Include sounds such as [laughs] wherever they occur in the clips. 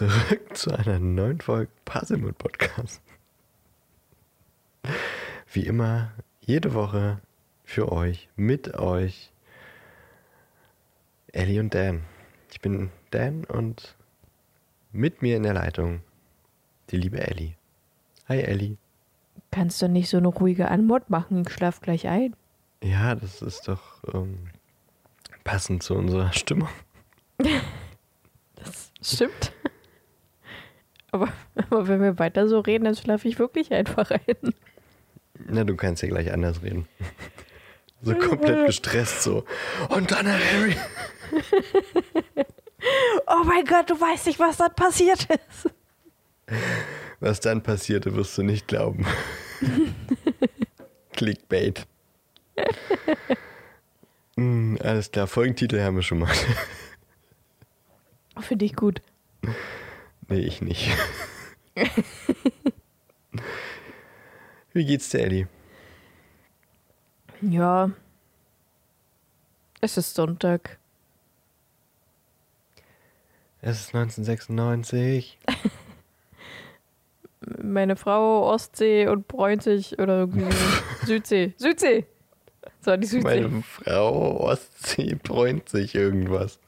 zurück zu einer neuen Folge Puzzlemut Podcast. Wie immer, jede Woche für euch, mit euch, Ellie und Dan. Ich bin Dan und mit mir in der Leitung die liebe Ellie. Hi Ellie. Kannst du nicht so eine ruhige Anmod machen? Ich schlaf gleich ein. Ja, das ist doch ähm, passend zu unserer Stimmung. [laughs] Das stimmt. Aber, aber wenn wir weiter so reden, dann schlafe ich wirklich einfach ein. Na, du kannst ja gleich anders reden. [laughs] So komplett gestresst so. Und dann Harry. [laughs] Oh mein Gott, du weißt nicht, was dann passiert ist. Was dann passierte, wirst du nicht glauben. [laughs] Clickbait. Hm, alles klar, Folgentitel haben wir schon mal. Finde ich gut. Nee, ich nicht. [laughs] Wie geht's dir, Ellie? Ja. Es ist Sonntag. Es ist 1996. [laughs] Meine Frau Ostsee und bräunt sich oder irgendwie [laughs] Südsee. Südsee! So, die Südsee. Meine Frau Ostsee bräunt sich irgendwas.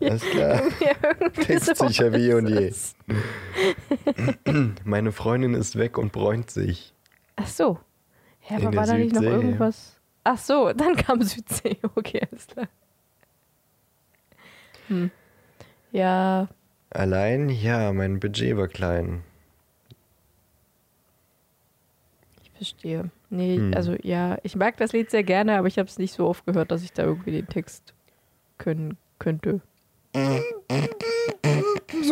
Alles klar. [laughs] Ja, so sich ja wie und je. [clears throat] Meine Freundin ist weg und bräunt sich. Ach so. Ja, aber war da nicht noch irgendwas? Ach so, dann kam Südsee. [laughs] Okay, alles klar. Hm. Ja, Allein? Ja, mein Budget war klein. ich verstehe. Nee, Hm. also ja, ich mag das Lied sehr gerne, aber ich habe es nicht so oft gehört, dass ich da irgendwie den Text können könnte. Du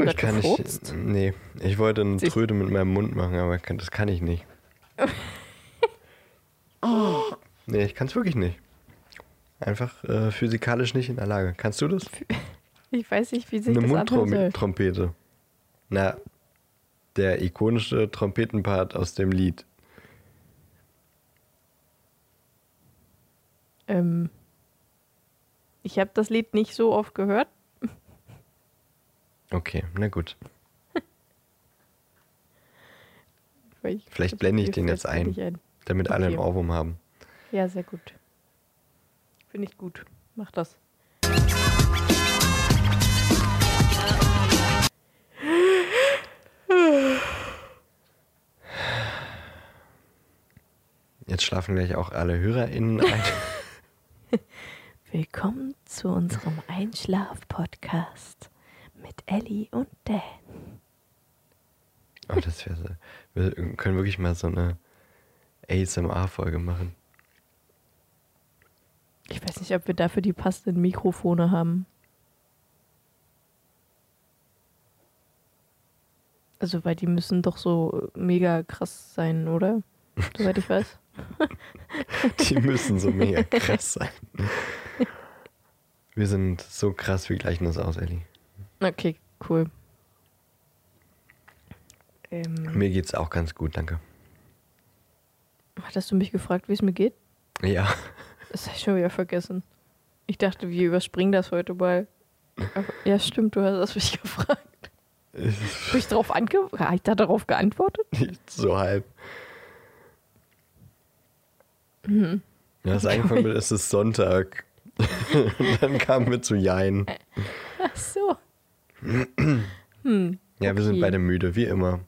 Ich kann nicht. Nee, ich wollte eine Siehst- Tröte mit meinem Mund machen, aber kann- das kann ich nicht. [laughs] nee, ich kann es wirklich nicht. Einfach äh, physikalisch nicht in der Lage. Kannst du das? [laughs] Ich weiß nicht, wie sich Eine das soll. Mundtrompete. Na, der ikonische Trompetenpart aus dem Lied. Ähm, ich habe das Lied nicht so oft gehört. [laughs] Okay, na gut. Vielleicht das blende ich den jetzt ein. ein. Damit alle einen Okay. Ohrwurm haben. Ja, sehr gut. Finde ich gut. Mach das. Jetzt schlafen gleich auch alle HörerInnen ein. [laughs] [laughs] Willkommen zu unserem Einschlaf-Podcast mit Ellie und Dan. Oh, das wäre so. Wir können wirklich mal so eine ASMR-Folge machen. Ich weiß nicht, ob wir dafür die passenden Mikrofone haben. Also, weil die müssen doch so mega krass sein, oder? [laughs] Soweit ich weiß. [laughs] Die müssen so mega krass sein. Wir sind so krass, wir gleichen das aus, Ellie. Okay, cool. Ähm, Mir geht's auch ganz gut, danke. hattest du mich gefragt, wie es mir geht? Ja, Das habe ich schon wieder vergessen. Ich dachte, wir überspringen das heute mal. Ja, stimmt, du hast mich [laughs] gefragt. Habe ich darauf, ange hab ich da darauf geantwortet? [laughs] so halb. Mhm. Ja, das angefangen mit, es ist Sonntag. [laughs] Dann kamen wir zu Jein. Ach so. hm. Ja, wir sind Okay. beide müde, wie immer.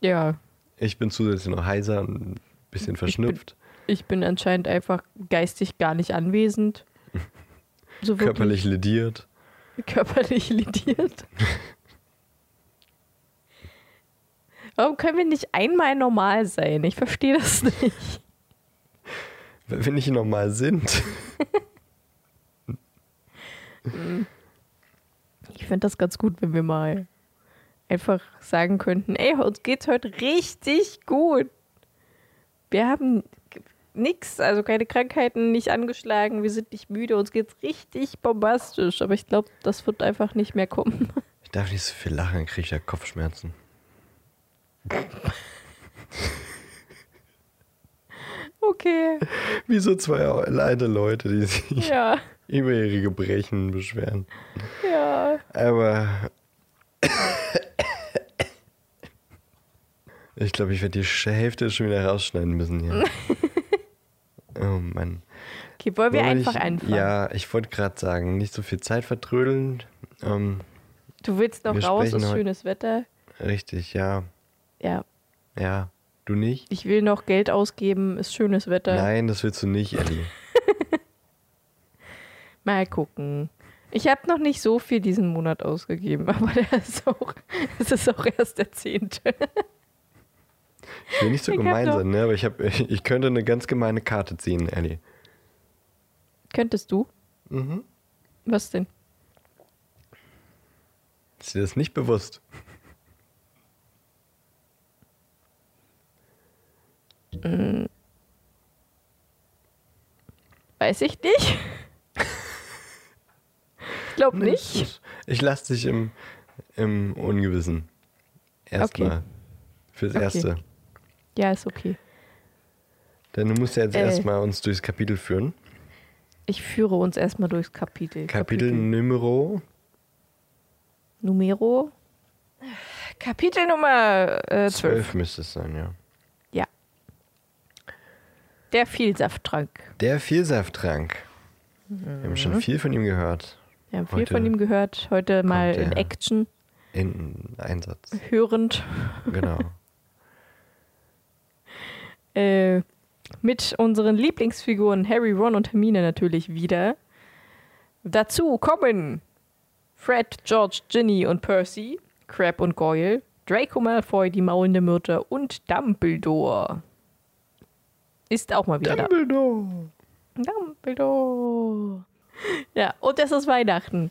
Ja, Ich bin zusätzlich noch heiser und ein bisschen verschnupft. ich bin anscheinend einfach geistig gar nicht anwesend. So Körperlich lediert. körperlich lidiert. [laughs] Warum können wir nicht einmal normal sein? Ich verstehe das nicht. Weil wir nicht normal sind. Ich fände das ganz gut, wenn wir mal einfach sagen könnten, ey, uns geht's heute richtig gut. Wir haben nix, also keine Krankheiten, nicht angeschlagen, wir sind nicht müde, uns geht's richtig bombastisch. Aber ich glaube, das wird einfach nicht mehr kommen. Ich darf nicht so viel lachen, dann kriege ich ja Kopfschmerzen. [laughs] okay. [laughs] Wie so zwei leide Leute, die sich ja. [laughs] über ihre Gebrechen beschweren. Ja. Aber [coughs] ich glaube, ich werde die Hälfte schon wieder rausschneiden müssen hier. [laughs] oh Mann. Okay, wollen wir Nur einfach ich, anfangen? Ja, ich wollte gerade sagen, nicht so viel Zeit vertrödeln. Ähm, du willst noch raus, ist schönes Wetter. Richtig, ja. Ja. Ja. Du nicht? Ich will noch Geld ausgeben, ist schönes Wetter. Nein, das willst du nicht, Ellie. [laughs] Mal gucken. Ich habe noch nicht so viel diesen Monat ausgegeben, [laughs] aber der ist auch, es ist auch erst der zehnte. Ich will nicht so Ich gemein sein, ne? aber ich, hab, [laughs] ich könnte eine ganz gemeine Karte ziehen, Ellie. Könntest du? Mhm. Was denn? Ist dir das nicht bewusst? Weiß ich nicht. ich glaube nicht. das- Ich lasse dich im, im Ungewissen. Erstmal. Fürs Okay. Erste. Ja, ist okay. Denn du musst ja jetzt Äh. erstmal uns durchs Kapitel führen. Ich führe uns erstmal durchs Kapitel. Kapitel Numero Numero. Kapitel Nummer äh, 12. 12 müsste es sein. Ja. Der Vielsafttrank. Der Vielsafttrank. Wir haben schon viel von ihm gehört. Wir haben viel Heute von ihm gehört. Heute mal in. Action, In Einsatz. hörend. Genau. [laughs] Äh, mit unseren Lieblingsfiguren Harry, Ron und Hermine natürlich wieder. Dazu kommen Fred, George, Ginny und Percy, Crab und Goyle, Draco Malfoy, die maulende Myrte und Dumbledore. Ist auch mal wieder Dumbledore. da. Dumbledore. Ja, und es ist Weihnachten.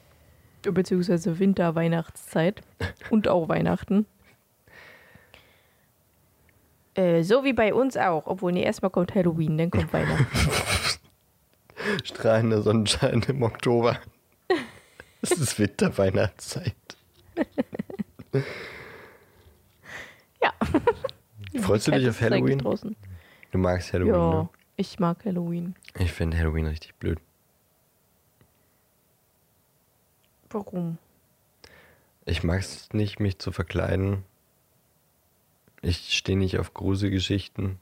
Beziehungsweise Winter-Weihnachtszeit. Und auch Weihnachten. Äh, so wie bei uns auch. Obwohl, nee, erstmal kommt Halloween, dann kommt Weihnachten. [laughs] Strahlender Sonnenschein im Oktober. [laughs] Es ist Winterweihnachtszeit. [laughs] Ja. Freust du dich auf Halloween? Draußen. Du magst Halloween, Ja, ne? ich mag Halloween. Ich finde Halloween richtig blöd. Warum? Ich mag es nicht, mich zu verkleiden. Ich stehe nicht auf Gruselgeschichten.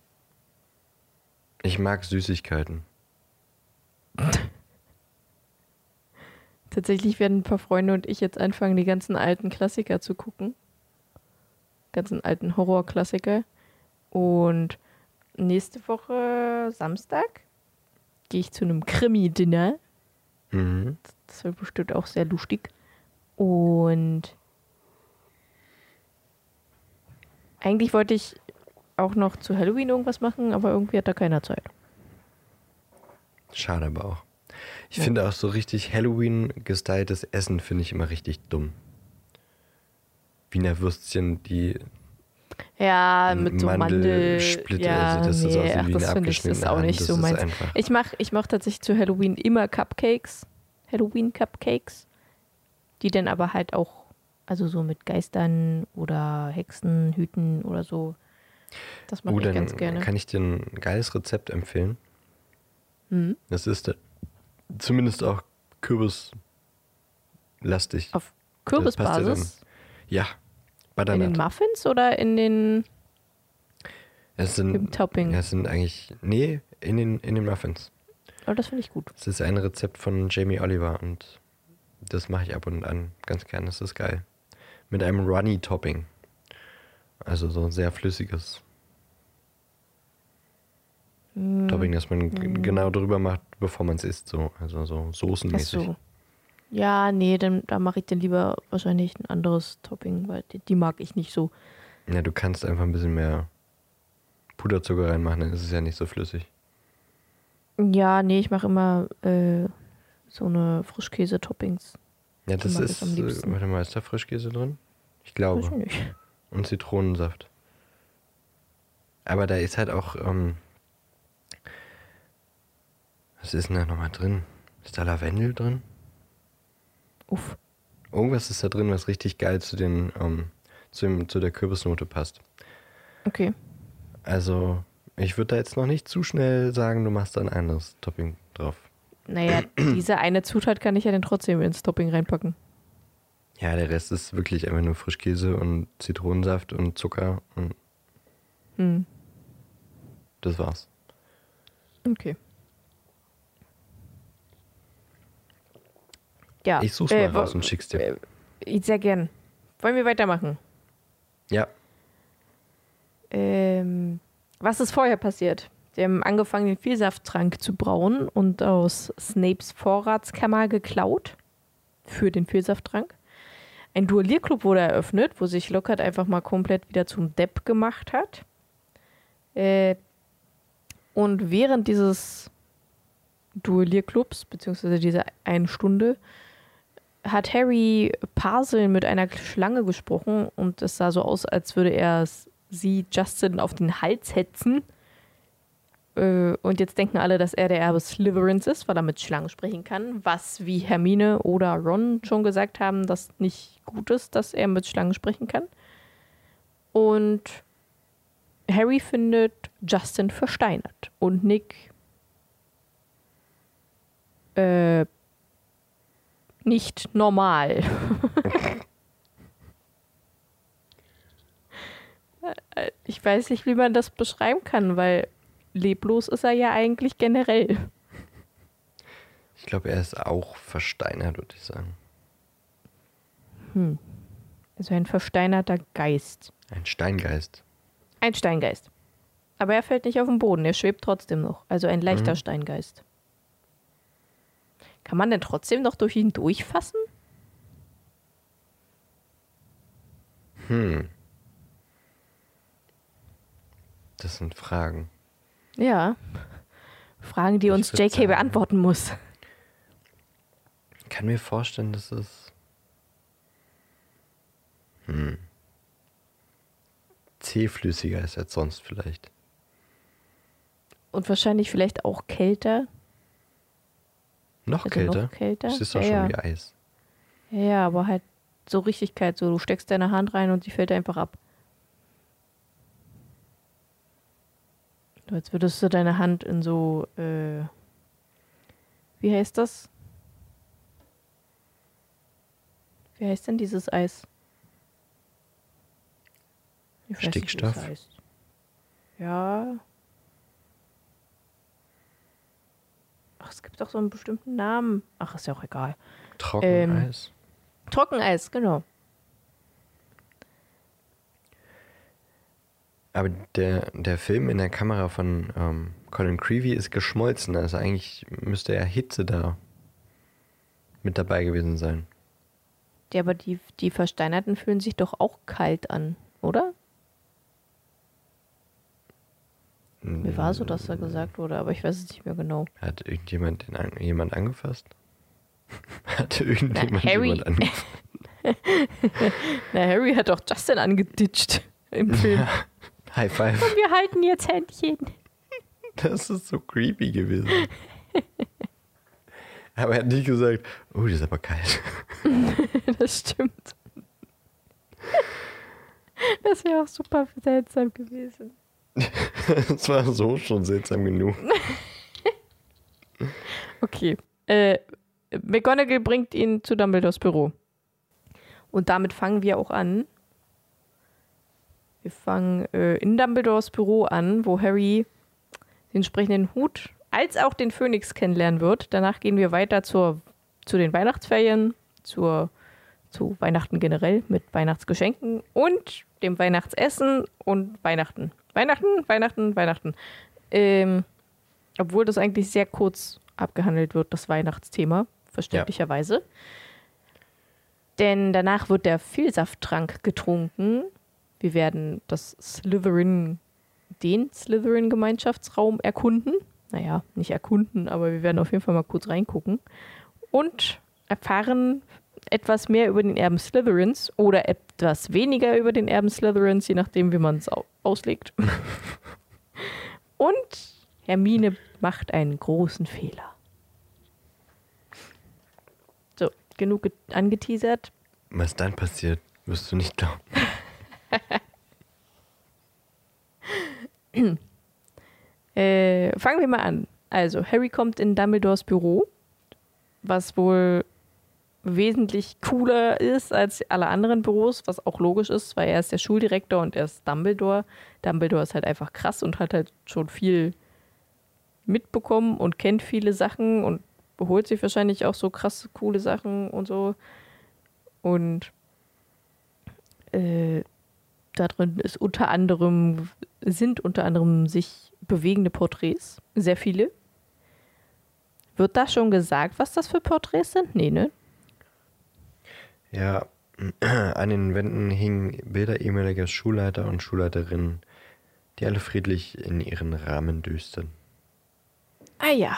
Ich mag Süßigkeiten. [laughs] Tatsächlich werden ein paar Freunde und ich jetzt anfangen, die ganzen alten Klassiker zu gucken. Ganzen alten Horrorklassiker. Und nächste Woche Samstag gehe ich zu einem Krimi-Dinner. Mhm. Das wird bestimmt auch sehr lustig. Und eigentlich wollte ich auch noch zu Halloween irgendwas machen, aber irgendwie hat da keiner Zeit. Schade aber auch. Ich Ja. finde auch so richtig Halloween-gestyltes Essen finde ich immer richtig dumm. Wiener Würstchen, die Ja, mit so Mandel. Mandelsplitter, Ja, also das ist nee, aussieht ach, das finde ich das ist auch nicht Das so ist meins. Ich mache ich mach tatsächlich zu Halloween immer Cupcakes. Halloween-Cupcakes. Die dann aber halt auch, also so mit Geistern oder Hexen, Hüten oder so. Das mache Oh, ich dann ganz gerne. kann ich dir ein geiles Rezept empfehlen. Mhm. Das ist äh, zumindest auch kürbislastig. Auf Das passt ja Ja, In den Butternut. Muffins oder in den Es im sind, Topping? ja, es sind eigentlich, nee, in den, in den Muffins. Oh, das finde ich gut. Es ist ein Rezept von Jamie Oliver und das mache ich ab und an ganz gern. Das ist geil. Mit einem Runny-Topping. Also so ein sehr flüssiges Mm, Topping, das man g- genau drüber macht, bevor man es isst. So. Also so Ach soßenmäßig. so. Ja, nee, dann da mache ich dann lieber wahrscheinlich ein anderes Topping, weil die, die mag ich nicht so. Ja, du kannst einfach ein bisschen mehr Puderzucker reinmachen, dann ist es ja nicht so flüssig. Ja, nee, ich mache immer äh, so eine Frischkäse-Toppings. Ja, das ist, am äh, warte mal, ist da Frischkäse drin? Ich glaube. ich nicht. Und Zitronensaft. Aber da ist halt auch, ähm, was ist denn da nochmal drin? Ist da Lavendel drin? Uff. Irgendwas ist da drin, was richtig geil zu den, ähm, zu, dem, zu der Kürbisnote passt. Okay. Also, ich würde da jetzt noch nicht zu schnell sagen, du machst da ein anderes Topping drauf. Naja, diese eine Zutat kann ich ja dann trotzdem ins Topping reinpacken. Ja, der Rest ist wirklich einfach nur Frischkäse und Zitronensaft und Zucker und Hm. Das war's. Okay. Ja. Ich such's mal wo- raus und schick's dir. äh, Sehr gern. Wollen wir weitermachen? Ja. Ähm, was ist vorher passiert? Sie haben angefangen, den Vielsafttrank zu brauen und aus Snapes Vorratskammer geklaut. Für den Vielsafttrank. Ein Duellierclub wurde eröffnet, wo sich Lockhart einfach mal komplett wieder zum Depp gemacht hat. Äh, und während dieses Duellierclubs, beziehungsweise dieser einen Stunde, hat Harry Parsel mit einer Schlange gesprochen und es sah so aus, als würde er sie Justin auf den Hals hetzen. Äh, Und jetzt denken alle, dass er der Erbe Slytherins ist, weil er mit Schlangen sprechen kann. Was, wie Hermine oder Ron schon gesagt haben, das nicht gut ist, dass er mit Schlangen sprechen kann. Und Harry findet Justin versteinert. Und Nick äh, nicht normal. [laughs] Ich weiß nicht, wie man das beschreiben kann, weil leblos ist er ja eigentlich generell. Ich glaube, er ist auch versteinert, würde ich sagen. Also ein versteinerter Geist. Ein Steingeist. Ein Steingeist. Aber er fällt nicht auf den Boden, er schwebt trotzdem noch. Also ein leichter Mhm. Steingeist. Kann man denn trotzdem noch durch ihn durchfassen? Hm. Das sind Fragen. Ja. Fragen, die Ich uns JK sagen- beantworten muss. Ich kann mir vorstellen, dass es. Hm. Zähflüssiger ist als sonst vielleicht. Und wahrscheinlich vielleicht auch kälter. Noch Also kälter? noch kälter? Das ist doch Ja, schon wie Eis. Ja, aber halt so richtig kalt. So, du steckst deine Hand rein und die fällt einfach ab. Als würdest du deine Hand in so, äh, wie heißt das? Wie heißt denn dieses Eis? Ich weiß nicht, es Stickstoff? heißt. Ja. Ach, es gibt doch so einen bestimmten Namen. Ach, ist ja auch egal. Trockeneis. Trockeneis, genau. Aber der, der Film in der Kamera von ähm, Colin Creevy ist geschmolzen. Also eigentlich müsste ja Hitze da mit dabei gewesen sein. Ja, aber die, die Versteinerten fühlen sich doch auch kalt an, oder? Mir war so, dass da gesagt wurde, aber ich weiß es nicht mehr genau. Hat irgendjemand den an, jemand angefasst? [laughs] Hat irgendjemand Harry. jemand [laughs] angefasst? Na, Harry hat doch Justin angeditscht im Film. High five. Wir halten jetzt Händchen. Das ist so creepy gewesen. [laughs] Aber er hat nicht gesagt, oh, das ist aber kalt. Das stimmt. Das wäre auch super seltsam gewesen. [laughs] Das war so schon seltsam genug. [laughs] Okay. Äh, McGonagall bringt ihn zu Dumbledores Büro. Und damit fangen wir auch an. Wir fangen äh, in Dumbledores Büro an, wo Harry den entsprechenden Hut als auch den Phönix kennenlernen wird. Danach gehen wir weiter zur, zu den Weihnachtsferien, zur, zu Weihnachten generell mit Weihnachtsgeschenken und dem Weihnachtsessen und Weihnachten. Weihnachten, Weihnachten, Weihnachten. Ähm, obwohl das eigentlich sehr kurz abgehandelt wird, das Weihnachtsthema, verständlicherweise. Denn danach wird der Vielsafttrank getrunken. Wir werden das Slytherin, den Slytherin-Gemeinschaftsraum erkunden. Naja, nicht erkunden, aber wir werden auf jeden Fall mal kurz reingucken. Und erfahren etwas mehr über den Erben Slytherins oder etwas weniger über den Erben Slytherins, je nachdem, wie man es au auslegt. [laughs] Und Hermine macht einen großen Fehler. So, genug ge- angeteasert. Was dann passiert, wirst du nicht glauben. [laughs] Äh, fangen wir mal an. Also, Harry kommt in Dumbledores Büro, was wohl wesentlich cooler ist als alle anderen Büros, was auch logisch ist, weil er ist der Schuldirektor und er ist Dumbledore. Dumbledore ist halt einfach krass und hat halt schon viel mitbekommen und kennt viele Sachen und beholt sich wahrscheinlich auch so krass coole Sachen und so. Und äh, da drin ist unter anderem, sind unter anderem sich bewegende Porträts, sehr viele. Wird da schon gesagt, was das für Porträts sind? Nee, ne? Ja, [clears throat] an den Wänden hingen Bilder ehemaliger Schulleiter und Schulleiterinnen, die alle friedlich in ihren Rahmen düstern. Ah ja.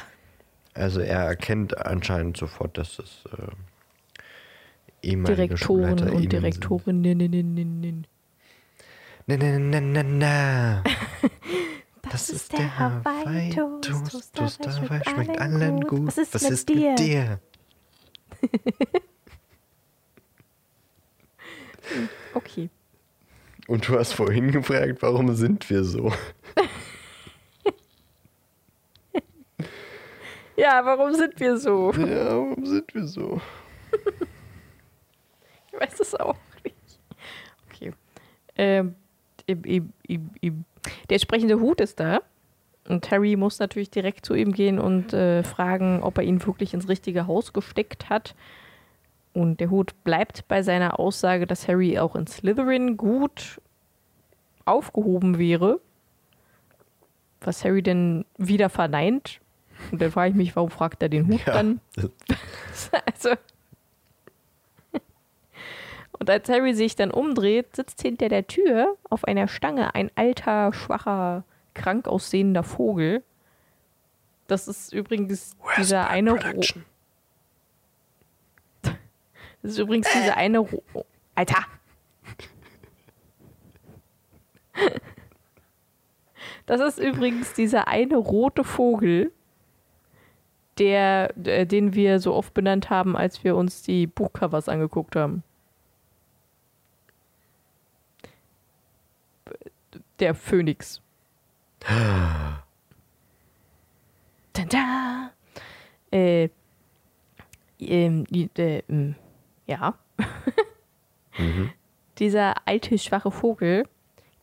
Also er erkennt anscheinend sofort, dass es äh, ehemalige Direktoren Schulleiter und Direktorinnen. Na, na, na, na, na. Das, ist der Hawaii-Toast. Toast dabei schmeckt allen gut. Was ist, Was mit, ist dir? mit dir? [laughs] Okay. Und du hast vorhin gefragt, warum sind wir so? [laughs] Ja, warum sind wir so? Ja, warum sind wir so? [laughs] Ich weiß es auch nicht. Okay. Ähm, im, im, im. Der sprechende Hut ist da. Und Harry muss natürlich direkt zu ihm gehen und äh, fragen, ob er ihn wirklich ins richtige Haus gesteckt hat. Und der Hut bleibt bei seiner Aussage, dass Harry auch in Slytherin gut aufgehoben wäre. Was Harry denn wieder verneint. Und dann frage ich mich, warum fragt er den Hut Ja. dann? [laughs] also. Und als Harry sich dann umdreht, sitzt hinter der Tür auf einer Stange ein alter, schwacher, krank aussehender Vogel. Das ist übrigens dieser eine. Ro Production. Das ist übrigens dieser eine. Ro Alter! Das ist übrigens dieser eine rote Vogel, der, äh, den wir so oft benannt haben, als wir uns die Buchcovers angeguckt haben. Der Phönix. [gasps] Tada! Äh, ähm, die- äh, ähm, ja. Mhm. [laughs] Dieser alte, schwache Vogel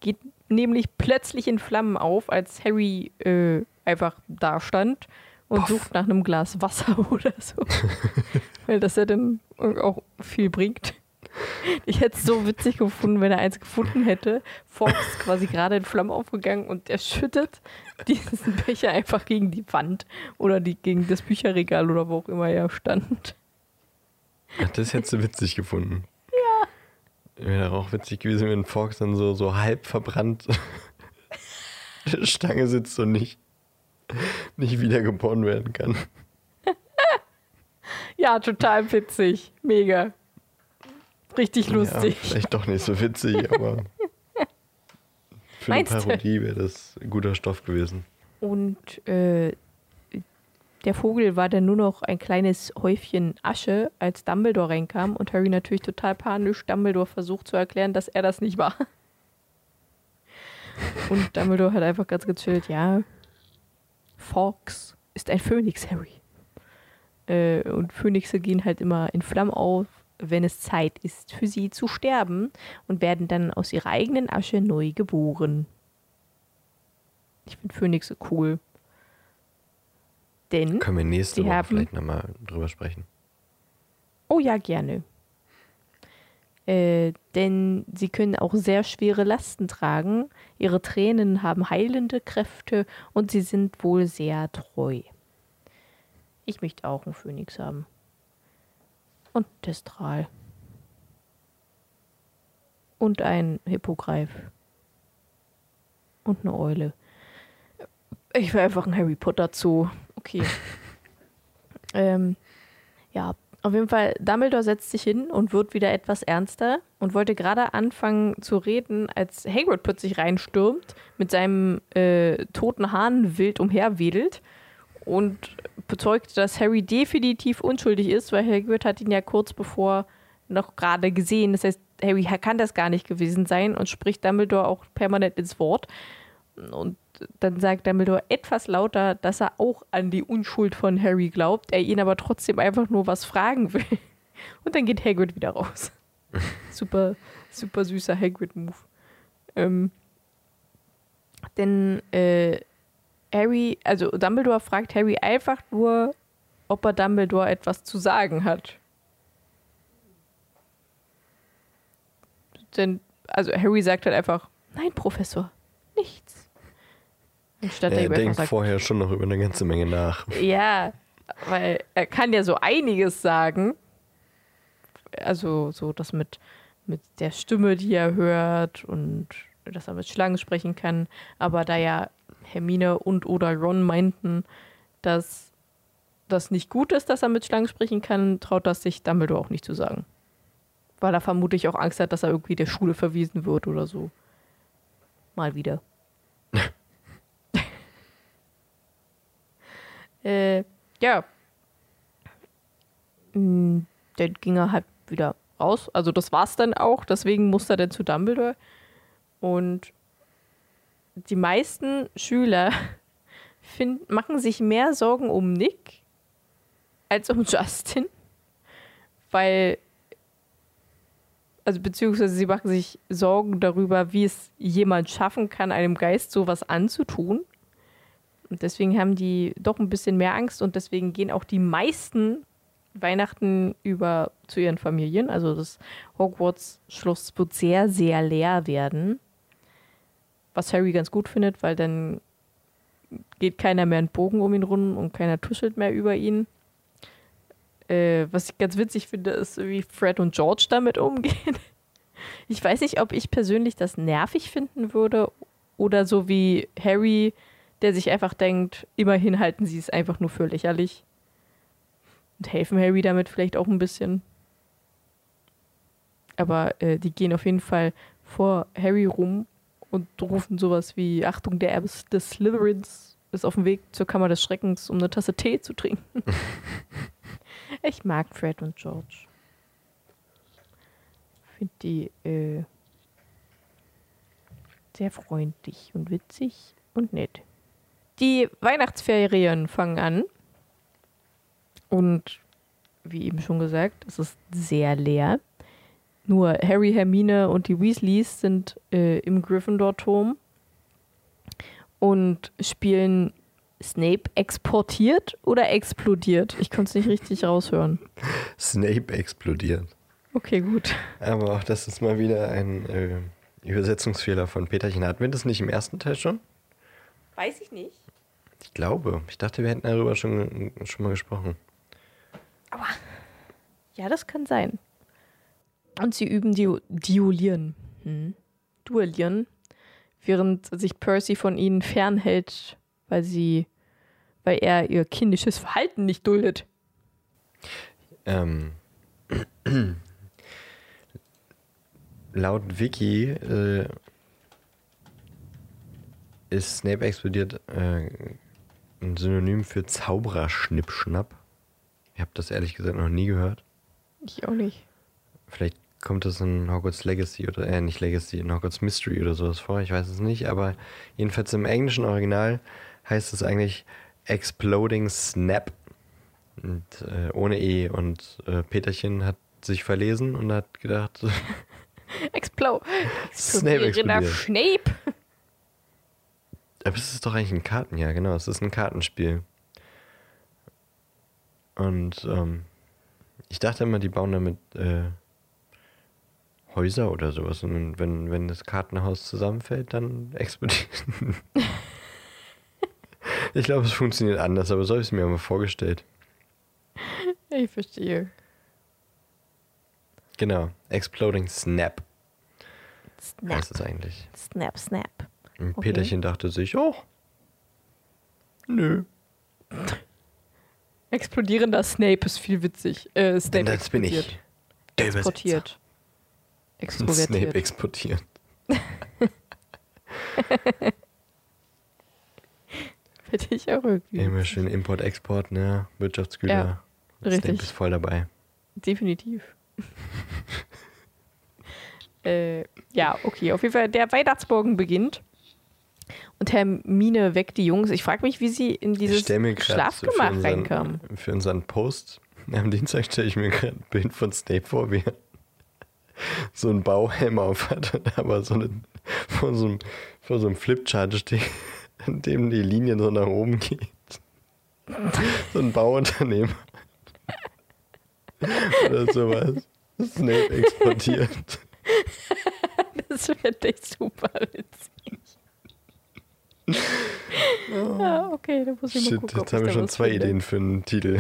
geht nämlich plötzlich in Flammen auf, als Harry äh, einfach da stand und sucht nach einem Glas Wasser [laughs] oder so. [laughs] Weil das ja dann auch viel bringt. Ich hätte es so witzig gefunden, wenn er eins gefunden hätte. Fox quasi gerade in Flammen aufgegangen und er schüttet diesen Becher einfach gegen die Wand oder die, gegen das Bücherregal oder wo auch immer er stand. Ach, das hättest du witzig gefunden. Ja. Wäre auch witzig gewesen, wenn Fox dann so, so halb verbrannt der [laughs] Stange sitzt und nicht, nicht wiedergeboren werden kann. Ja, total witzig. Mega. Richtig lustig. Ja, vielleicht doch nicht so witzig, aber für Meinst eine Parodie wäre das guter Stoff gewesen. Und äh, der Vogel war dann nur noch ein kleines Häufchen Asche, als Dumbledore reinkam und Harry natürlich total panisch Dumbledore versucht zu erklären, dass er das nicht war. [laughs] Und Dumbledore hat einfach ganz gechillt, ja, Fox ist ein Phönix, Harry. Äh, und Phönixe gehen halt immer in Flammen auf, wenn es Zeit ist, für sie zu sterben und werden dann aus ihrer eigenen Asche neu geboren. Ich finde Phönixe cool. Denn, Können wir nächste Woche haben- vielleicht nochmal drüber sprechen. oh ja, gerne. Äh, denn sie können auch sehr schwere Lasten tragen. Ihre Tränen haben heilende Kräfte und sie sind wohl sehr treu. Ich möchte auch einen Phönix haben. Und Testral. Und ein Hippogreif. Und eine Eule. Ich will einfach ein Harry Potter Zoo. Okay. [laughs] ähm, ja, auf jeden Fall, Dumbledore setzt sich hin und wird wieder etwas ernster und wollte gerade anfangen zu reden, als Hagrid plötzlich reinstürmt, mit seinem äh, toten Hahn wild umherwedelt und bezeugt, dass Harry definitiv unschuldig ist, weil Hagrid hat ihn ja kurz bevor noch gerade gesehen. Das heißt, Harry kann das gar nicht gewesen sein und spricht Dumbledore auch permanent ins Wort. Und dann sagt Dumbledore etwas lauter, dass er auch an die Unschuld von Harry glaubt, er ihn aber trotzdem einfach nur was fragen will. [laughs] Und dann geht Hagrid wieder raus. [laughs] super, super süßer Hagrid-Move. Ähm, denn äh, Harry, also Dumbledore fragt Harry einfach nur, ob er Dumbledore etwas zu sagen hat. Denn, also Harry sagt halt einfach, nein, Professor, nichts. Anstatt er denkt sagt, vorher schon noch über eine ganze Menge nach. Ja, weil er kann ja so einiges sagen. Also so das mit, mit der Stimme, die er hört und dass er mit Schlangen sprechen kann. Aber da ja Hermine und oder Ron meinten, dass das nicht gut ist, dass er mit Schlangen sprechen kann, traut das sich Dumbledore auch nicht zu sagen. Weil er vermutlich auch Angst hat, dass er irgendwie der Schule verwiesen wird oder so. Mal wieder. Äh, ja. Hm, dann ging er halt wieder raus. Also das war's dann auch. Deswegen musste er dann zu Dumbledore. Und die meisten Schüler [laughs] find, machen sich mehr Sorgen um Nick als um [laughs] Justin. Weil, also beziehungsweise sie machen sich Sorgen darüber, wie es jemand schaffen kann, einem Geist sowas anzutun. Deswegen haben die doch ein bisschen mehr Angst und deswegen gehen auch die meisten Weihnachten über zu ihren Familien. Also das Hogwarts-Schloss wird sehr, sehr leer werden was Harry ganz gut findet, weil dann geht keiner mehr einen Bogen um ihn rum und keiner tuschelt mehr über ihn. Äh, was ich ganz witzig finde, ist, wie Fred und George damit umgehen. [laughs] Ich weiß nicht, ob ich persönlich das nervig finden würde oder so wie Harry, der sich einfach denkt, immerhin halten sie es einfach nur für lächerlich. Und helfen Harry damit vielleicht auch ein bisschen. Aber äh, die gehen auf jeden Fall vor Harry rum und rufen sowas wie Achtung, der Erbe des Slytherins ist auf dem Weg zur Kammer des Schreckens, um eine Tasse Tee zu trinken. [laughs] ich mag Fred und George. Finde die äh, sehr freundlich und witzig und nett. Die Weihnachtsferien fangen an. Und wie eben schon gesagt, es ist sehr leer. Nur Harry, Hermine und die Weasleys sind äh, im Gryffindor-Turm und spielen Snape exportiert oder explodiert? Ich konnte es nicht richtig raushören. Snape explodiert. Okay, gut. Aber auch das ist mal wieder ein äh, Übersetzungsfehler von Peterchen. Hatten wir das nicht im ersten Teil schon? Weiß ich nicht. Ich glaube. Ich dachte, wir hätten darüber schon, schon mal gesprochen. Aber ja, das kann sein. Und sie üben die Duellieren. Hm. Duellieren. Während sich Percy von ihnen fernhält, weil sie, weil er ihr kindisches Verhalten nicht duldet. Ähm. Laut Wiki äh, ist Snape explodiert äh, ein Synonym für Zauberer-Schnippschnapp. Ich habe das ehrlich gesagt noch nie gehört. Ich auch nicht. Vielleicht kommt es in Hogwarts Legacy oder äh, nicht Legacy, in Hogwarts Mystery oder sowas vor, ich weiß es nicht, aber jedenfalls im englischen Original heißt es eigentlich Exploding Snap. Und, äh, ohne E. Und äh, Peterchen hat sich verlesen und hat gedacht. [laughs] Explode. Snape explodiert. Snape. Aber es ist doch eigentlich ein Karten, ja, genau. Es ist ein Kartenspiel. Und ähm, ich dachte immer, die bauen damit äh, Häuser oder sowas. Und wenn, wenn das Kartenhaus zusammenfällt, dann [laughs] explodiert. ich glaube, es funktioniert anders, aber so habe ich es mir mal vorgestellt. Ich verstehe. Genau, Exploding Snap. Snap. Was ist eigentlich? Snap, Snap. Und okay. Peterchen dachte sich, oh, nö. Explodierender Snape ist viel witzig. Äh, Snape das bin ich. Der Exportiert. Extrovertiert. Snape exportiert. [laughs] Hätte ich auch irgendwie. Immer schön Import, Export, ne? Wirtschaftsgüter. Ja, richtig. Snape ist voll dabei. Definitiv. [laughs] äh, ja, okay. Auf jeden Fall, der Weihnachtsmorgen beginnt. Und Hermine weckt die Jungs. Ich frage mich, wie sie in dieses Schlafgemach so reinkamen. Für unseren Post Am Dienstag stelle ich mir gerade ein Bild von Snape vor, wie er so einen Bauhelm auf hat, aber so eine, vor, so einem, vor so einem Flipchart steht, in dem die Linie so nach oben geht. So ein Bauunternehmer. Oder sowas. Snape exportiert. Das wird echt super witzig. [laughs] Ja, okay, da muss ich mal Shit, gucken. ob jetzt haben wir schon zwei finde. Ideen für einen Titel.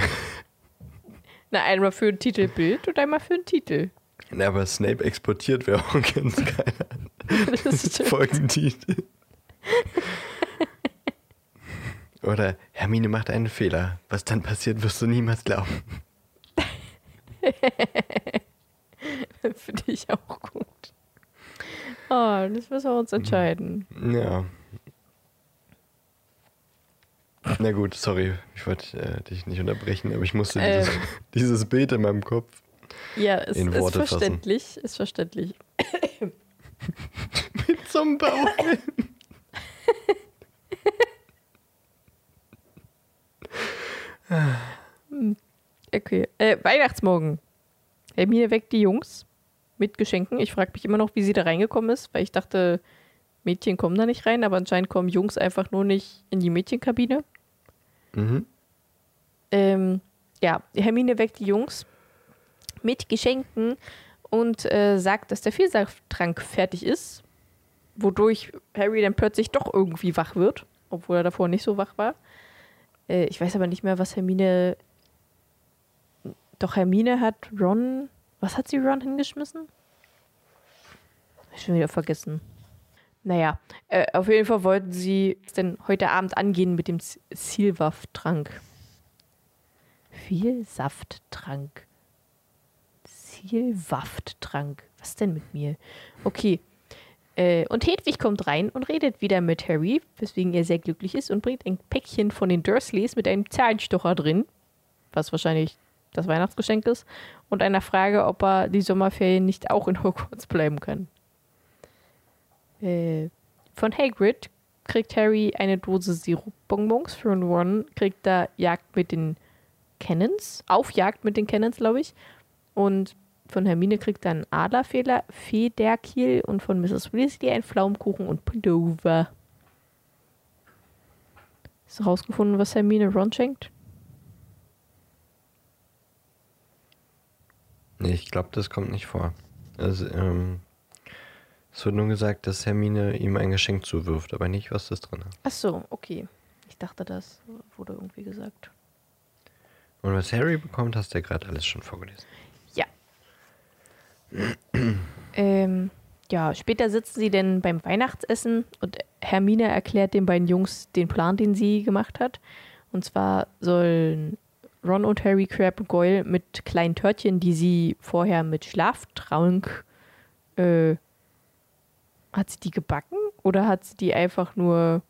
Na, einmal für ein Titelbild und einmal für einen Titel. Na, aber Snape exportiert wäre auch [laughs] ganz geil. Das stimmt. Folgentitel. Oder Hermine macht einen Fehler. Was dann passiert, wirst du niemals glauben. [laughs] Finde ich auch gut. Oh, das müssen wir uns entscheiden. Ja. Na gut, sorry, ich wollte äh, dich nicht unterbrechen, aber ich musste dieses, Ähm. [laughs] dieses Bild in meinem Kopf Ja, es In ist Worte fassen. verständlich. Ist verständlich. [laughs] mit zum Bauhelm. [laughs] Okay. Äh, Weihnachtsmorgen. Hermine weckt die Jungs mit Geschenken. Ich frage mich immer noch, wie sie da reingekommen ist, weil ich dachte, Mädchen kommen da nicht rein, aber anscheinend kommen Jungs einfach nur nicht in die Mädchenkabine. Mhm. Ähm, ja, Hermine weckt die Jungs mit Geschenken und äh, sagt, dass der Vielsafttrank fertig ist, wodurch Harry dann plötzlich doch irgendwie wach wird, obwohl er davor nicht so wach war. Äh, ich weiß aber nicht mehr, was Hermine. Doch Hermine hat Ron. Was hat sie Ron hingeschmissen? Ich schon wieder vergessen. Naja, äh, auf jeden Fall wollten sie es denn heute Abend angehen mit dem Zielwafftrank. Viel Safttrank. Zielwafftrank. Was denn mit mir? Okay. Äh, und Hedwig kommt rein und redet wieder mit Harry, weswegen er sehr glücklich ist und bringt ein Päckchen von den Dursleys mit einem Zahnstocher drin, was wahrscheinlich das Weihnachtsgeschenk ist, und einer Frage, ob er die Sommerferien nicht auch in Hogwarts bleiben kann. Äh, von Hagrid kriegt Harry eine Dose Sirupbonbons. Von Ron kriegt er Jagd mit den Cannons, auf Jagd mit den Cannons, glaube ich. Und von Hermine kriegt er einen Adlerfehler, Federkiel und von Mrs. Weasley ein Pflaumenkuchen und Pullover. Hast du rausgefunden, was Hermine Ron schenkt? Nee, ich glaube, das kommt nicht vor. Also, ähm, es wird nur gesagt, dass Hermine ihm ein Geschenk zuwirft, aber nicht, was das drin ist. Ach so, okay. Ich dachte, das wurde irgendwie gesagt. Und was Harry bekommt, hast du ja gerade alles schon vorgelesen. Ja. ähm, ja, später sitzen sie denn beim Weihnachtsessen und Hermine erklärt den beiden Jungs den Plan, den sie gemacht hat. Und zwar sollen Ron und Harry Crab und Goyle mit kleinen Törtchen, die sie vorher mit Schlaftrank, äh, hat sie die gebacken oder hat sie die einfach nur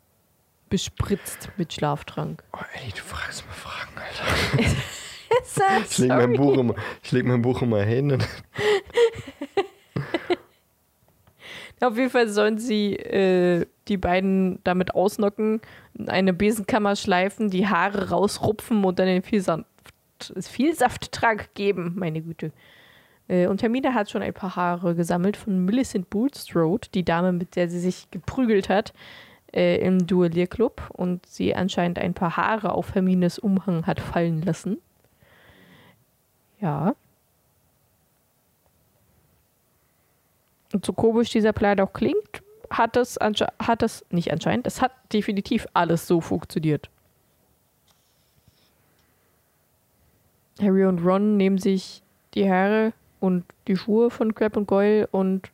bespritzt mit Schlaftrank? Oh, ey, du fragst mal Fragen, Alter. [laughs] Ich leg mein Buch immer, ich leg mein Buch immer hin [laughs] Auf jeden Fall sollen sie äh, die beiden damit ausnocken, in eine Besenkammer schleifen, die Haare rausrupfen und dann den Vielsaft, Vielsafttrank geben. Meine Güte. Äh, und Hermine hat schon ein paar Haare gesammelt von Millicent Bulstrode, die Dame, mit der sie sich geprügelt hat äh, im Duellierclub. Und sie anscheinend ein paar Haare auf Hermines Umhang hat fallen lassen. Ja. Und so komisch dieser Plan auch klingt, hat ansche- hat es nicht anscheinend, es hat definitiv alles so funktioniert. Harry und Ron nehmen sich die Haare und die Schuhe von Crab und Goyle und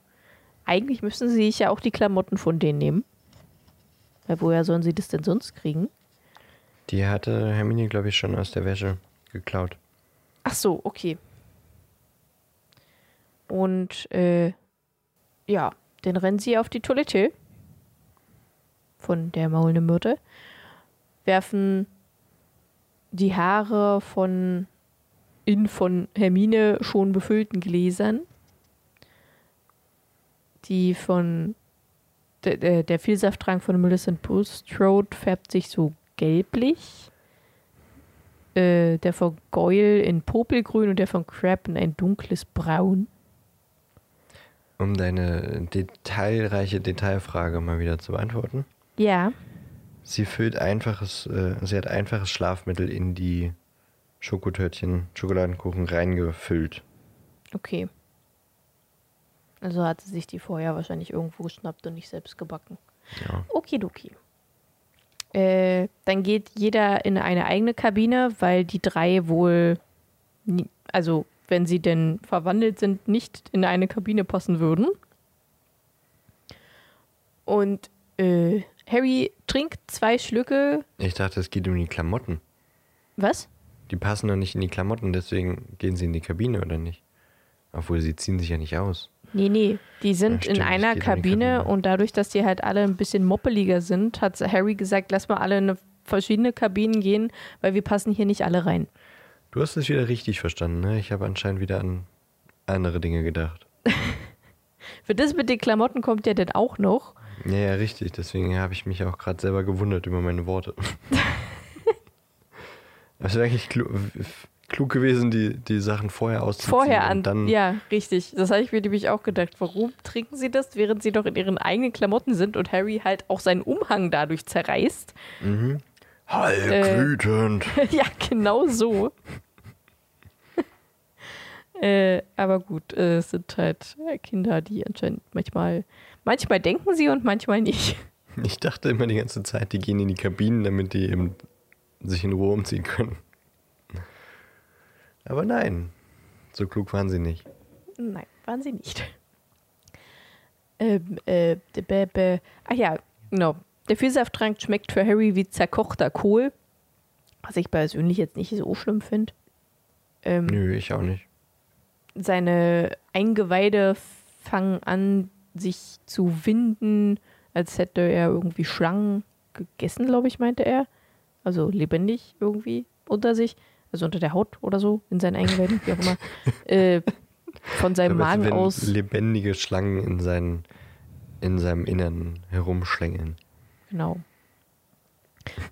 eigentlich müssen sie sich ja auch die Klamotten von denen nehmen. Weil woher sollen sie das denn sonst kriegen? die hatte Hermine, glaube ich, schon aus der Wäsche geklaut. Ach so, okay. Und äh, ja, dann rennen sie auf die Toilette von der maulenden Myrte, werfen die Haare von in von Hermine schon befüllten Gläsern, die von der, der, der Vielsafttrank von Millicent Bulstrode färbt sich so gelblich. äh, der von Goyle in Popelgrün und der von Crab in ein dunkles Braun. Um deine detailreiche Detailfrage mal wieder zu beantworten. Ja. Sie füllt einfaches, äh, sie hat einfaches Schlafmittel in die Schokotörtchen, Schokoladenkuchen reingefüllt. Okay. Also hat sie sich die vorher wahrscheinlich irgendwo geschnappt und nicht selbst gebacken. Ja. Okidoki. Äh, dann geht jeder in eine eigene Kabine, weil die drei wohl, nie, also wenn sie denn verwandelt sind, nicht in eine Kabine passen würden. Und äh, Harry trinkt zwei Schlücke. Ich dachte, es geht um die Klamotten. Was? Die passen doch nicht in die Klamotten, deswegen gehen sie in die Kabine, oder nicht? Obwohl, sie ziehen sich ja nicht aus. Nee, nee, die sind Ja, stimmt, in einer Kabine, Kabine. und dadurch, dass die halt alle ein bisschen moppeliger sind, hat Harry gesagt, lass mal alle in verschiedene Kabinen gehen, weil wir passen hier nicht alle rein. Du hast es wieder richtig verstanden, ne? Ich habe anscheinend wieder an andere Dinge gedacht. [laughs] Für das mit den Klamotten kommt ja dann auch noch. Ja, ja, richtig. Deswegen habe ich mich auch gerade selber gewundert über meine Worte. [laughs] Es wäre eigentlich klu klug gewesen, die, die Sachen vorher auszuziehen. Vorher und an. Dann, ja, richtig. Das habe ich mir nämlich auch gedacht. Warum trinken sie das, während sie doch in ihren eigenen Klamotten sind und Harry halt auch seinen Umhang dadurch zerreißt? Mhm. Äh. Heil wütend. [laughs] ja, genau so. [laughs] äh, aber gut, äh, es sind halt Kinder, die anscheinend manchmal, manchmal denken sie und manchmal nicht. Ich dachte immer die ganze Zeit, die gehen in die Kabinen, damit die eben sich in Ruhe umziehen können. Aber nein, so klug waren sie nicht. Nein, waren sie nicht. Ähm, äh, bä- bä- ach ja, genau. Der Vielsafttrank schmeckt für Harry wie zerkochter Kohl, was ich persönlich jetzt nicht so schlimm finde. Ähm, Nö, ich auch nicht. seine Eingeweide fangen an, sich zu winden, als hätte er irgendwie Schlangen gegessen, glaube ich, meinte er. Also lebendig irgendwie unter sich. Also unter der Haut oder so, in seinen Eingeweiden, wie auch immer. [laughs] äh, von seinem Magen wenn aus. lebendige Schlangen in, seinen, in seinem Innern herumschlängeln. Genau.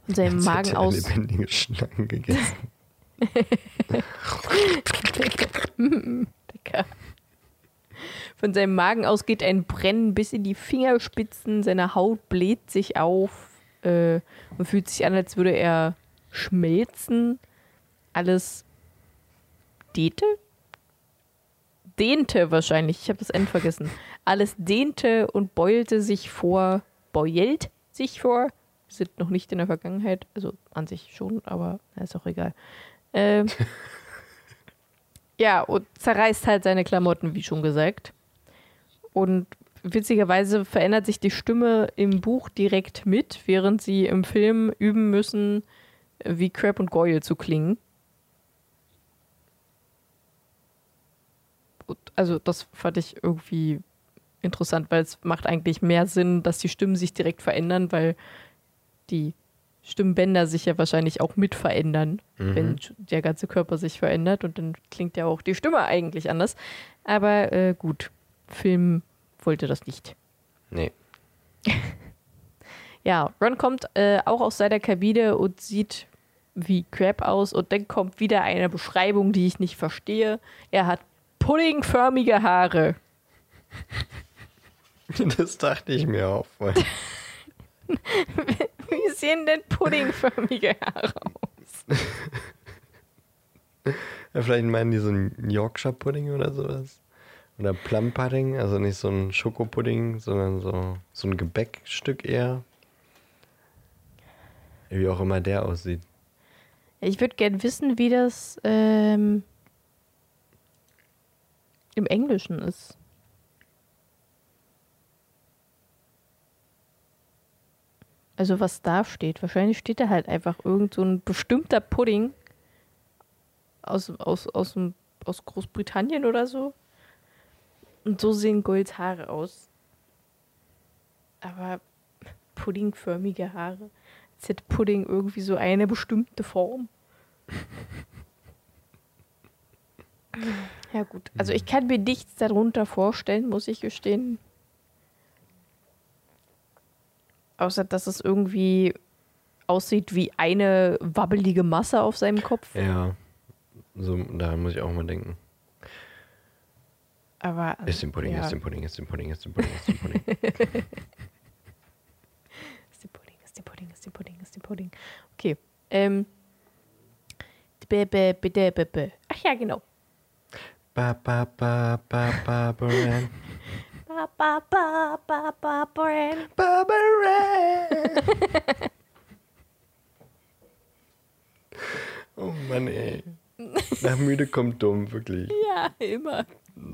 Von seinem Magen aus. lebendige Schlangen gegessen. Von seinem Magen aus geht ein Brennen bis in die Fingerspitzen, seine Haut bläht sich auf äh, und fühlt sich an, als würde er schmelzen. Alles dehnte? Dehnte wahrscheinlich, ich habe das N vergessen. Alles dehnte und beulte sich vor, beult sich vor. Wir sind noch nicht in der Vergangenheit, also an sich schon, aber ist auch egal. Ähm, [laughs] ja, und zerreißt halt seine Klamotten, wie schon gesagt. Und witzigerweise verändert sich die Stimme im Buch direkt mit, während sie im Film üben müssen, wie Crab und Goyle zu klingen. Also das fand ich irgendwie interessant, weil es macht eigentlich mehr Sinn, dass die Stimmen sich direkt verändern, weil die Stimmbänder sich ja wahrscheinlich auch mit verändern, wenn der ganze Körper sich verändert und dann klingt ja auch die Stimme eigentlich anders. Aber äh, gut, Film wollte das nicht. Nee. [laughs] Ja, Ron kommt äh, auch aus seiner Kabine und sieht wie Crab aus und dann kommt wieder eine Beschreibung, die ich nicht verstehe. Er hat puddingförmige Haare. [laughs] Das dachte ich mir auch. Weil [laughs] Wie sehen denn puddingförmige Haare aus? ja, vielleicht meinen die so einen Yorkshire Pudding oder sowas. Oder Plum Pudding, also nicht so ein Schokopudding, sondern so, so ein Gebäckstück eher. Wie auch immer der aussieht. Ich würde gern wissen, wie das ähm, im Englischen ist. Also was da steht. Wahrscheinlich steht da halt einfach irgend so ein bestimmter Pudding aus, aus, aus, aus Großbritannien oder so. Und so sehen Golds Haare aus. Aber puddingförmige Haare. Als hätte Pudding irgendwie so eine bestimmte Form. Ja gut, also ich kann mir nichts darunter vorstellen, muss ich gestehen. Außer dass es irgendwie aussieht wie eine wabbelige Masse auf seinem Kopf. Ja. So, daran muss ich auch mal denken. Aber Ist den Pudding, ja. ist den Pudding, ist den Pudding, ist den Pudding, ist den Pudding. [laughs] Ist die Pudding, ist die Pudding, ist die Pudding, ist die Pudding. Okay. Ähm. Ach ja, genau. ba, ba, ba, ba. Ba, ba, [laughs] ba, ba, ba, Bran. Barbaran. [laughs] oh Mann, ey. Nach müde kommt dumm, wirklich. Ja, immer.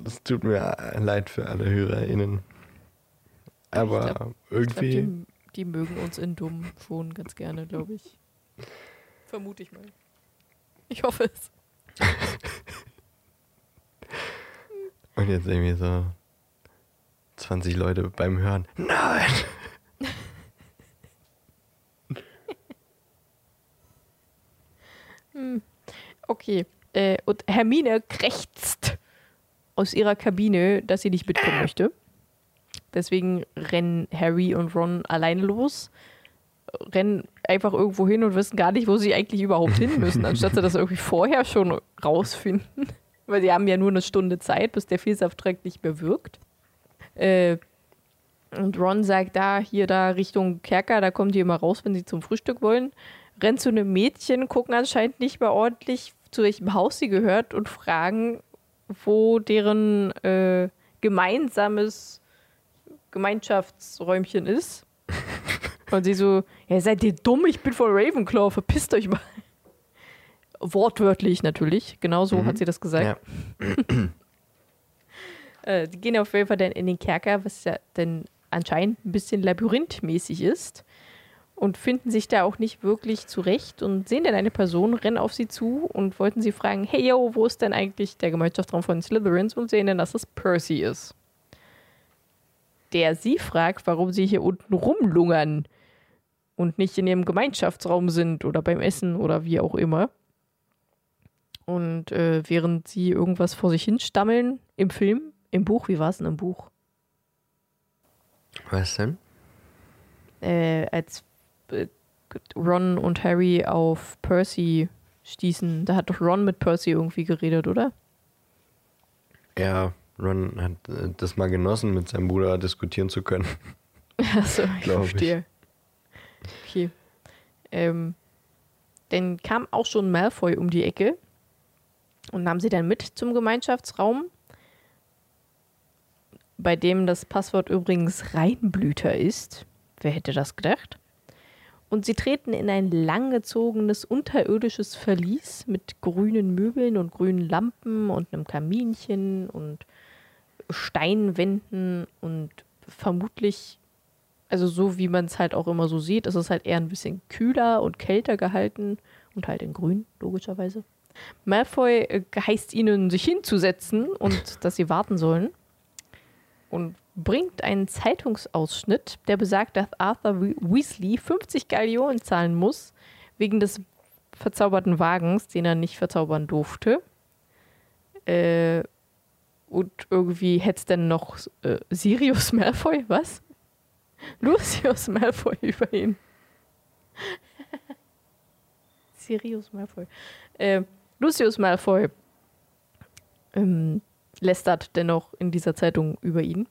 Es tut mir leid für alle HörerInnen. Aber Ich glaub, irgendwie. die, die mögen uns in dumm schon ganz gerne, glaube ich. Vermute ich mal. Ich hoffe es. [laughs] Und jetzt irgendwie so 20 Leute beim Hören. Nein! [laughs] Okay. Äh, und Hermine krächzt aus ihrer Kabine, dass sie nicht mitkommen möchte. Deswegen rennen Harry und Ron alleine los, rennen einfach irgendwo hin und wissen gar nicht, wo sie eigentlich überhaupt hin müssen, anstatt sie das irgendwie [laughs] vorher schon rausfinden. Weil sie haben ja nur eine Stunde Zeit, bis der Vielsafttrank nicht mehr wirkt. Äh, und Ron sagt da, hier da Richtung Kerker, da kommen die immer raus, wenn sie zum Frühstück wollen. Rennen zu einem Mädchen, gucken anscheinend nicht mehr ordentlich, zu welchem Haus sie gehört und fragen, wo deren äh, gemeinsames Gemeinschaftsräumchen ist. [laughs] Und sie so, ja, seid ihr dumm? Ich bin von Ravenclaw, verpisst euch mal. Wortwörtlich natürlich, genau so Mhm. hat sie das gesagt. Ja. [clears throat] Äh, die gehen auf jeden Fall dann in den Kerker, was ja dann anscheinend ein bisschen labyrinthmäßig ist. Und finden sich da auch nicht wirklich zurecht und sehen dann eine Person, rennen auf sie zu und wollten sie fragen, hey yo, wo ist denn eigentlich der Gemeinschaftsraum von Slytherins? Und sehen dann, dass es Percy ist. Der sie fragt, warum sie hier unten rumlungern und nicht in ihrem Gemeinschaftsraum sind oder beim Essen oder wie auch immer. Und äh, während sie irgendwas vor sich hin stammeln, im Film, im Buch, wie war es denn im Buch? Was denn? Äh, als Ron und Harry auf Percy stießen, da hat doch Ron mit Percy irgendwie geredet, oder? Ja, Ron hat äh, das mal genossen, mit seinem Bruder diskutieren zu können. [laughs] Achso, ich verstehe. Okay. Ähm, dann kam auch schon Malfoy um die Ecke und nahm sie dann mit zum Gemeinschaftsraum, bei dem das Passwort übrigens Reinblüter ist. Wer hätte das gedacht? Und sie treten in ein langgezogenes unterirdisches Verlies mit grünen Möbeln und grünen Lampen und einem Kaminchen und Steinwänden und vermutlich also so wie man es halt auch immer so sieht, ist es halt eher ein bisschen kühler und kälter gehalten und halt in grün, logischerweise. Malfoy äh, heißt ihnen, sich hinzusetzen und dass sie warten sollen und bringt einen Zeitungsausschnitt, der besagt, dass Arthur We- Weasley 50 Gallionen zahlen muss, wegen des verzauberten Wagens, den er nicht verzaubern durfte. Äh, und irgendwie hätte es dann noch äh, Sirius Malfoy, was? [laughs] Lucius Malfoy [laughs] über ihn. [laughs] Sirius Malfoy. Äh, Lucius Malfoy ähm, lästert dennoch in dieser Zeitung über ihn.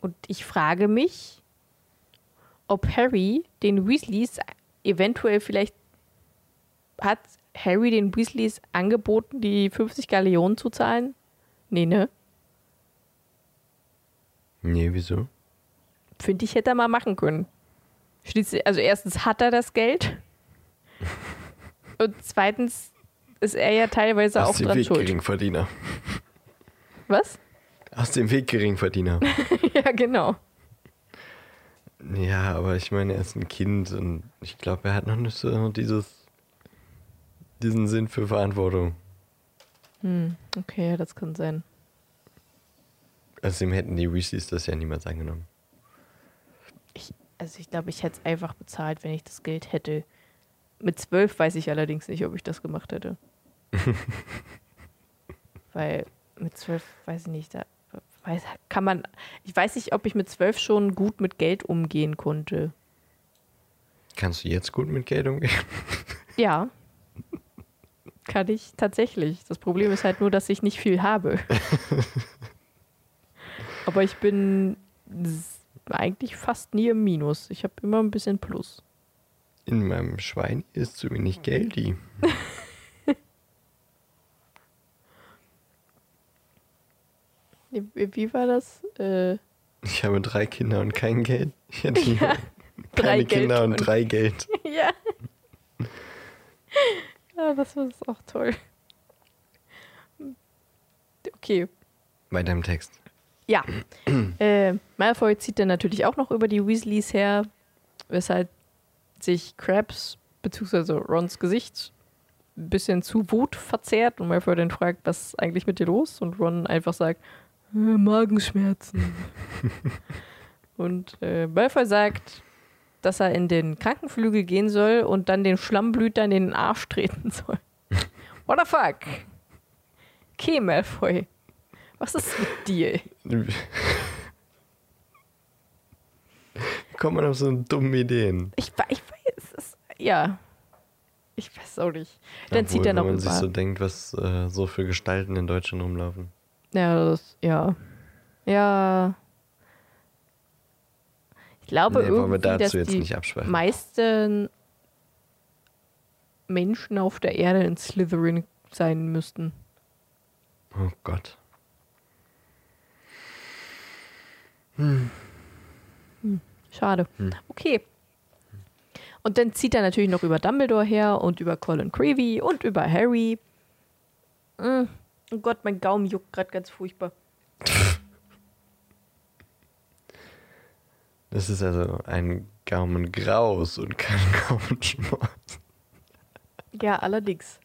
Und ich frage mich, ob Harry den Weasleys eventuell vielleicht hat Harry den Weasleys angeboten, die 50 Galeonen zu zahlen? Nee, ne? Nee, wieso? Finde ich, hätte er mal machen können. Schließlich, also erstens hat er das Geld. [laughs] Und zweitens ist er ja teilweise Aus auch dran schuld. Geringverdiener. Was? Aus dem Weg Geringverdiener. [laughs] ja, genau. ja, aber ich meine, er ist ein Kind und ich glaube, er hat noch nicht so dieses, diesen Sinn für Verantwortung. Hm, okay, das kann sein. Außerdem hätten die Weasleys das ja niemals angenommen. Ich, also ich glaube, ich hätte es einfach bezahlt, wenn ich das Geld hätte. Mit zwölf weiß ich allerdings nicht, ob ich das gemacht hätte. [laughs] Weil mit zwölf, weiß ich nicht, da weiß, kann man, ich weiß nicht, ob ich mit zwölf schon gut mit Geld umgehen konnte. Kannst du jetzt gut mit Geld umgehen? [laughs] Ja. Kann ich tatsächlich. Das Problem ist halt nur, dass ich nicht viel habe. [laughs] Aber ich bin eigentlich fast nie im Minus. Ich habe immer ein bisschen Plus. In meinem Schwein ist zu wenig Geldi. [laughs] Wie, war das? Äh, Ich habe drei Kinder und kein Geld. Ich hätte [laughs] Ja, keine Kinder und und- drei Geld. [laughs] ja. ja, das ist auch toll. Okay, Bei deinem Text. Ja. äh, Malfoy zieht dann natürlich auch noch über die Weasleys her, weshalb sich Krabs bzw. Rons Gesicht ein bisschen zu Wut verzerrt und Malfoy dann fragt, was ist eigentlich mit dir los? Und Ron einfach sagt, "Äh, Magenschmerzen. [laughs] und äh, Malfoy sagt, dass er in den Krankenflügel gehen soll und dann den Schlammblüter in den Arsch treten soll. [laughs] What the fuck? Okay, Malfoy. Was ist mit dir? Wie kommt man auf so dumme Ideen? Ich, ich weiß es. Ja. Ich weiß auch nicht. Dann Obwohl, zieht er noch wenn man über. sich so denkt, was äh, so für Gestalten in Deutschland rumlaufen. Ja, das, ja. Ja. Ich glaube Nee, irgendwie, dass die meisten Menschen auf der Erde in Slytherin sein müssten. Oh Gott. Schade. Hm. Okay. Und dann zieht er natürlich noch über Dumbledore her und über Colin Creevy und über Harry. Mm. Oh Gott, mein Gaumen juckt gerade ganz furchtbar. Das ist also ein Gaumengraus und kein [laughs] Gaumenschmaus. Ja, allerdings.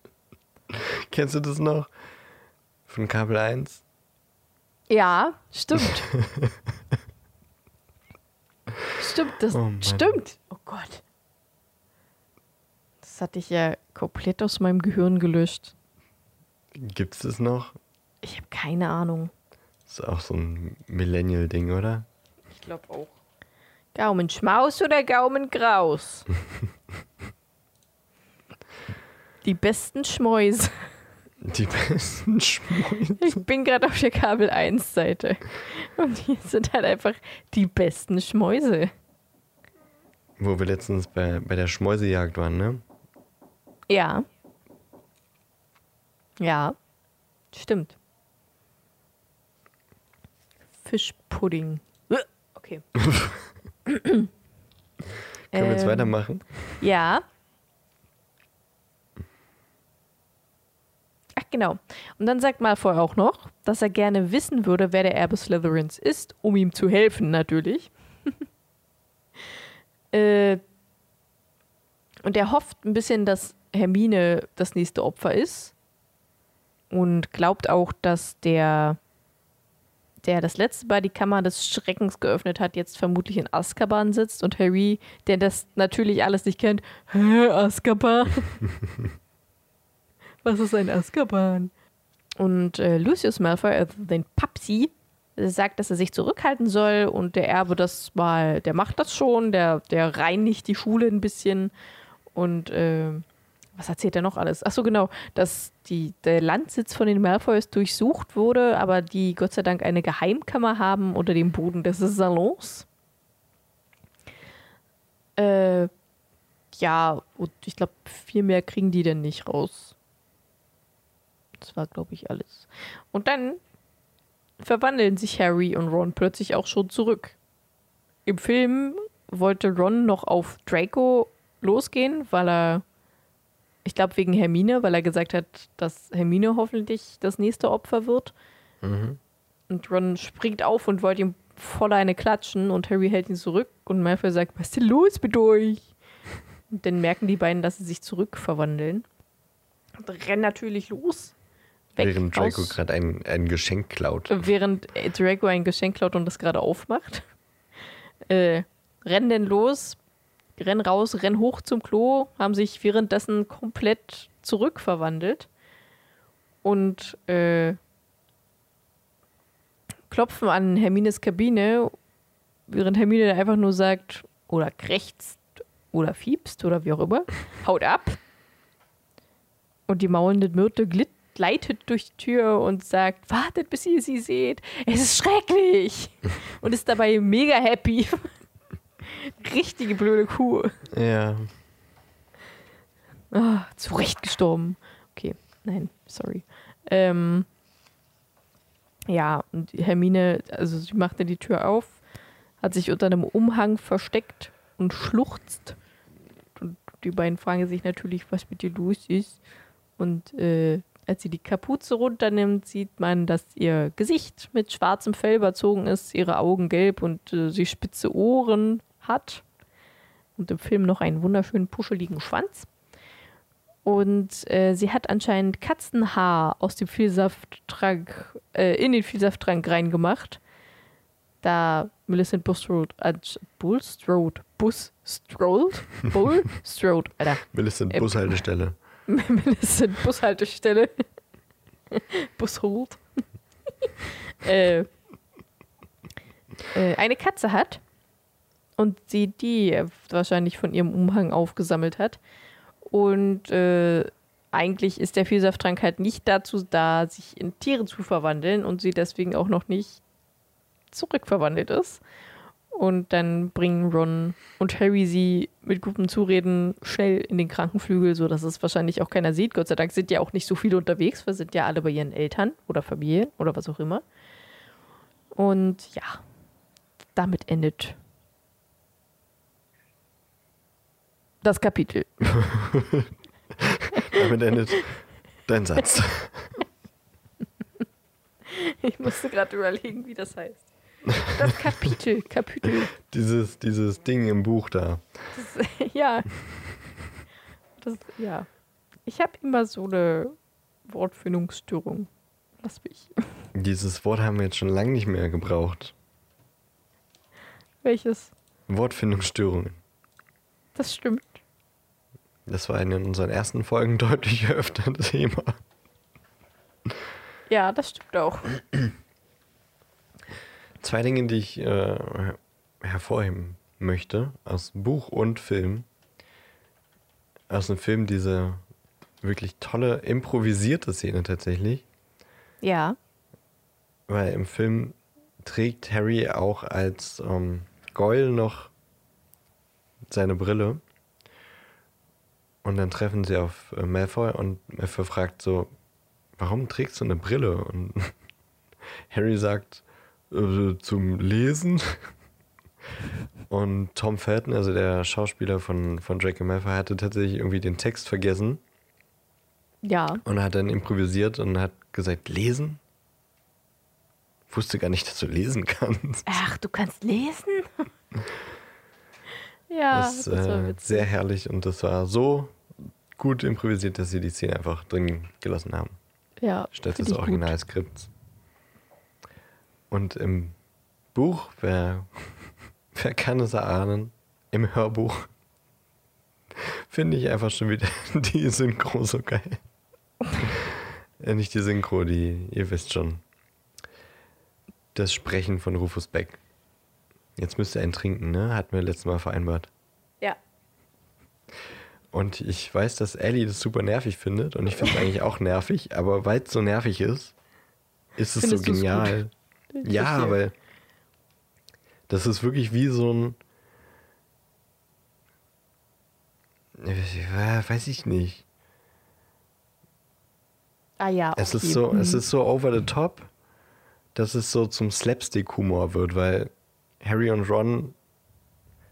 Kennst du das noch? Von Kabel 1? Ja, stimmt. [laughs] stimmt, das Oh stimmt. Oh Gott. Das hatte ich ja komplett aus meinem Gehirn gelöscht. Gibt's das noch? Ich habe keine Ahnung. Das ist auch so ein Millennial-Ding, oder? Ich glaube auch. Gaumenschmaus oder Gaumengraus? [laughs] Die besten Schmäuse. Die besten Schmäuse. Ich bin gerade auf der Kabel 1 Seite. Und hier sind halt einfach die besten Schmäuse. Wo wir letztens bei, bei der Schmäusejagd waren, ne? Ja. Ja. Stimmt. Fischpudding. Okay. [laughs] Können wir jetzt Ähm, weitermachen? Ja. Ach genau. Und dann sagt Malfoy auch noch, dass er gerne wissen würde, wer der Erbe Slytherins ist, um ihm zu helfen natürlich. [laughs] äh, und er hofft ein bisschen, dass Hermine das nächste Opfer ist. Und glaubt auch, dass der, der das letzte Mal die Kammer des Schreckens geöffnet hat, jetzt vermutlich in Azkaban sitzt. Und Harry, der das natürlich alles nicht kennt, hä, Azkaban? [laughs] Was ist ein Azkaban? Und äh, Lucius Malfoy, also den Papsi, sagt, dass er sich zurückhalten soll und der Erbe das mal, der macht das schon, der, der reinigt die Schule ein bisschen und äh, was erzählt er noch alles? Achso, genau, dass die, der Landsitz von den Malfoys durchsucht wurde, aber die Gott sei Dank eine Geheimkammer haben unter dem Boden des Salons. Äh, ja, und ich glaube, viel mehr kriegen die denn nicht raus. Das war, glaube ich, alles. Und dann verwandeln sich Harry und Ron plötzlich auch schon zurück. Im Film wollte Ron noch auf Draco losgehen, weil er, ich glaube wegen Hermine, weil er gesagt hat, dass Hermine hoffentlich das nächste Opfer wird. Mhm. Und Ron springt auf und wollte ihm voll eine klatschen und Harry hält ihn zurück und Malfoy sagt, was ist denn los mit euch? Und dann merken die beiden, dass sie sich zurückverwandeln. Und rennen natürlich los. Weg Während Draco gerade ein, ein Geschenk klaut. während äh, Draco ein Geschenk klaut und das gerade aufmacht. Äh, rennen denn los, rennen raus, rennen hoch zum Klo, haben sich währenddessen komplett zurückverwandelt. Und äh, klopfen an Hermines Kabine, während Hermine einfach nur sagt, oder krächzt, oder fiebst, oder wie auch immer, [laughs] haut ab. Und die maulende Myrte glitt, gleitet durch die Tür und sagt, wartet, bis ihr sie seht. Es ist schrecklich. [laughs] Und ist dabei mega happy. Richtige blöde Kuh. Ja. Ah, zurecht gestorben. Okay, nein, sorry. Ähm, ja, und Hermine, also sie machte die Tür auf, hat sich unter einem Umhang versteckt und schluchzt. Und die beiden fragen sich natürlich, was mit ihr los ist. Und äh, als sie die Kapuze runternimmt, sieht man, dass ihr Gesicht mit schwarzem Fell überzogen ist, ihre Augen gelb und äh, sie spitze Ohren hat. Und im Film noch einen wunderschönen puscheligen Schwanz. Und äh, sie hat anscheinend Katzenhaar aus dem Vielsafttrank, äh, in den Vielsafttrank reingemacht. Da Millicent Bulstrode, äh, Bulstrode, Busstrode, [laughs] Bullstrode, Alter. Millicent Äh, Bushaltestelle. [laughs] Millicent Bushaltestelle. [laughs] Bushold. äh, äh, eine Katze hat und sie die wahrscheinlich von ihrem Umhang aufgesammelt hat. Und äh, eigentlich ist der Vielsafttrank halt nicht dazu da, sich in Tiere zu verwandeln und sie deswegen auch noch nicht zurückverwandelt ist. Und dann bringen Ron und Harry sie mit guten Zureden schnell in den Krankenflügel, sodass es wahrscheinlich auch keiner sieht. Gott sei Dank sind ja auch nicht so viele unterwegs. Wir sind ja alle bei ihren Eltern oder Familien oder was auch immer. Und ja, damit endet das Kapitel. [laughs] Damit endet dein Satz. [laughs] Ich musste gerade überlegen, wie das heißt. Das Kapitel, Kapitel. Dieses, dieses Ding im Buch da. Das, [laughs] ja. Das, ja. Ich habe immer so eine Wortfindungsstörung. Lass mich. Dieses Wort haben wir jetzt schon lange nicht mehr gebraucht. Welches? Wortfindungsstörungen. Das stimmt. Das war in unseren ersten Folgen [laughs] deutlich öfter ein Thema. Ja, das stimmt auch. Zwei Dinge, die ich äh, hervorheben möchte, aus Buch und Film. Aus dem Film diese wirklich tolle improvisierte Szene tatsächlich. Ja. Weil im Film trägt Harry auch als ähm, Goyle noch seine Brille. Und dann treffen sie auf äh, Malfoy und Malfoy fragt so, warum trägst du eine Brille? Und [laughs] Harry sagt, äh, zum Lesen. [laughs] Und Tom Felton, also der Schauspieler von, von Draco Malfoy, hatte tatsächlich irgendwie den Text vergessen Ja. und hat dann improvisiert und hat gesagt, lesen? Wusste gar nicht, dass du lesen kannst. Ach, du kannst lesen? [laughs] ja, das das, ist war äh, witzig. sehr herrlich und das war so gut improvisiert, dass sie die Szene einfach drin gelassen haben, Ja, statt des. Originalskripts. Und im Buch, wer, [laughs] wer kann es erahnen, im Hörbuch [laughs] finde ich einfach schon wieder [laughs] die Synchro so geil. äh, nicht die Synchro, die, ihr wisst schon. Das Sprechen von Rufus Beck. Jetzt müsst ihr einen trinken, ne? Hatten wir letztes Mal vereinbart. Ja. Und ich weiß, dass Ellie das super nervig findet und ich finde es eigentlich auch nervig, aber weil es so nervig ist, ist es Findest so genial. Ja, verstehe. weil das ist wirklich wie so ein. Ja, Weiß ich nicht. Ah ja, Es okay. ist so, es Hm. ist so over the top, dass es so zum Slapstick-Humor wird, weil Harry und Ron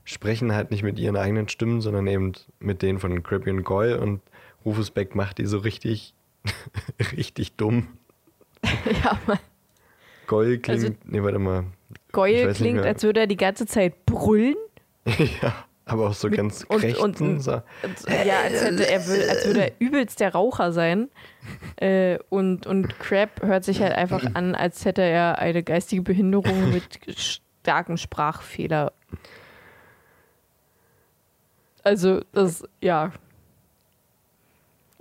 sprechen halt nicht mit ihren eigenen Stimmen, sondern eben mit denen von Crabbe und Goyle und Rufus Beck macht die so richtig, [laughs] richtig dumm. [laughs] ja, Mann. Goyle klingt, Also- nee, warte mal. Goyle klingt, als würde er die ganze Zeit brüllen. [laughs] ja, aber auch so Mit- ganz und- krächzen. und- so. Und, ja, als, hätte er, als würde er übelst der Raucher sein. Äh, und, und Crab hört sich halt einfach an, als hätte er eine geistige Behinderung mit starken Sprachfehler. Also, das, ja.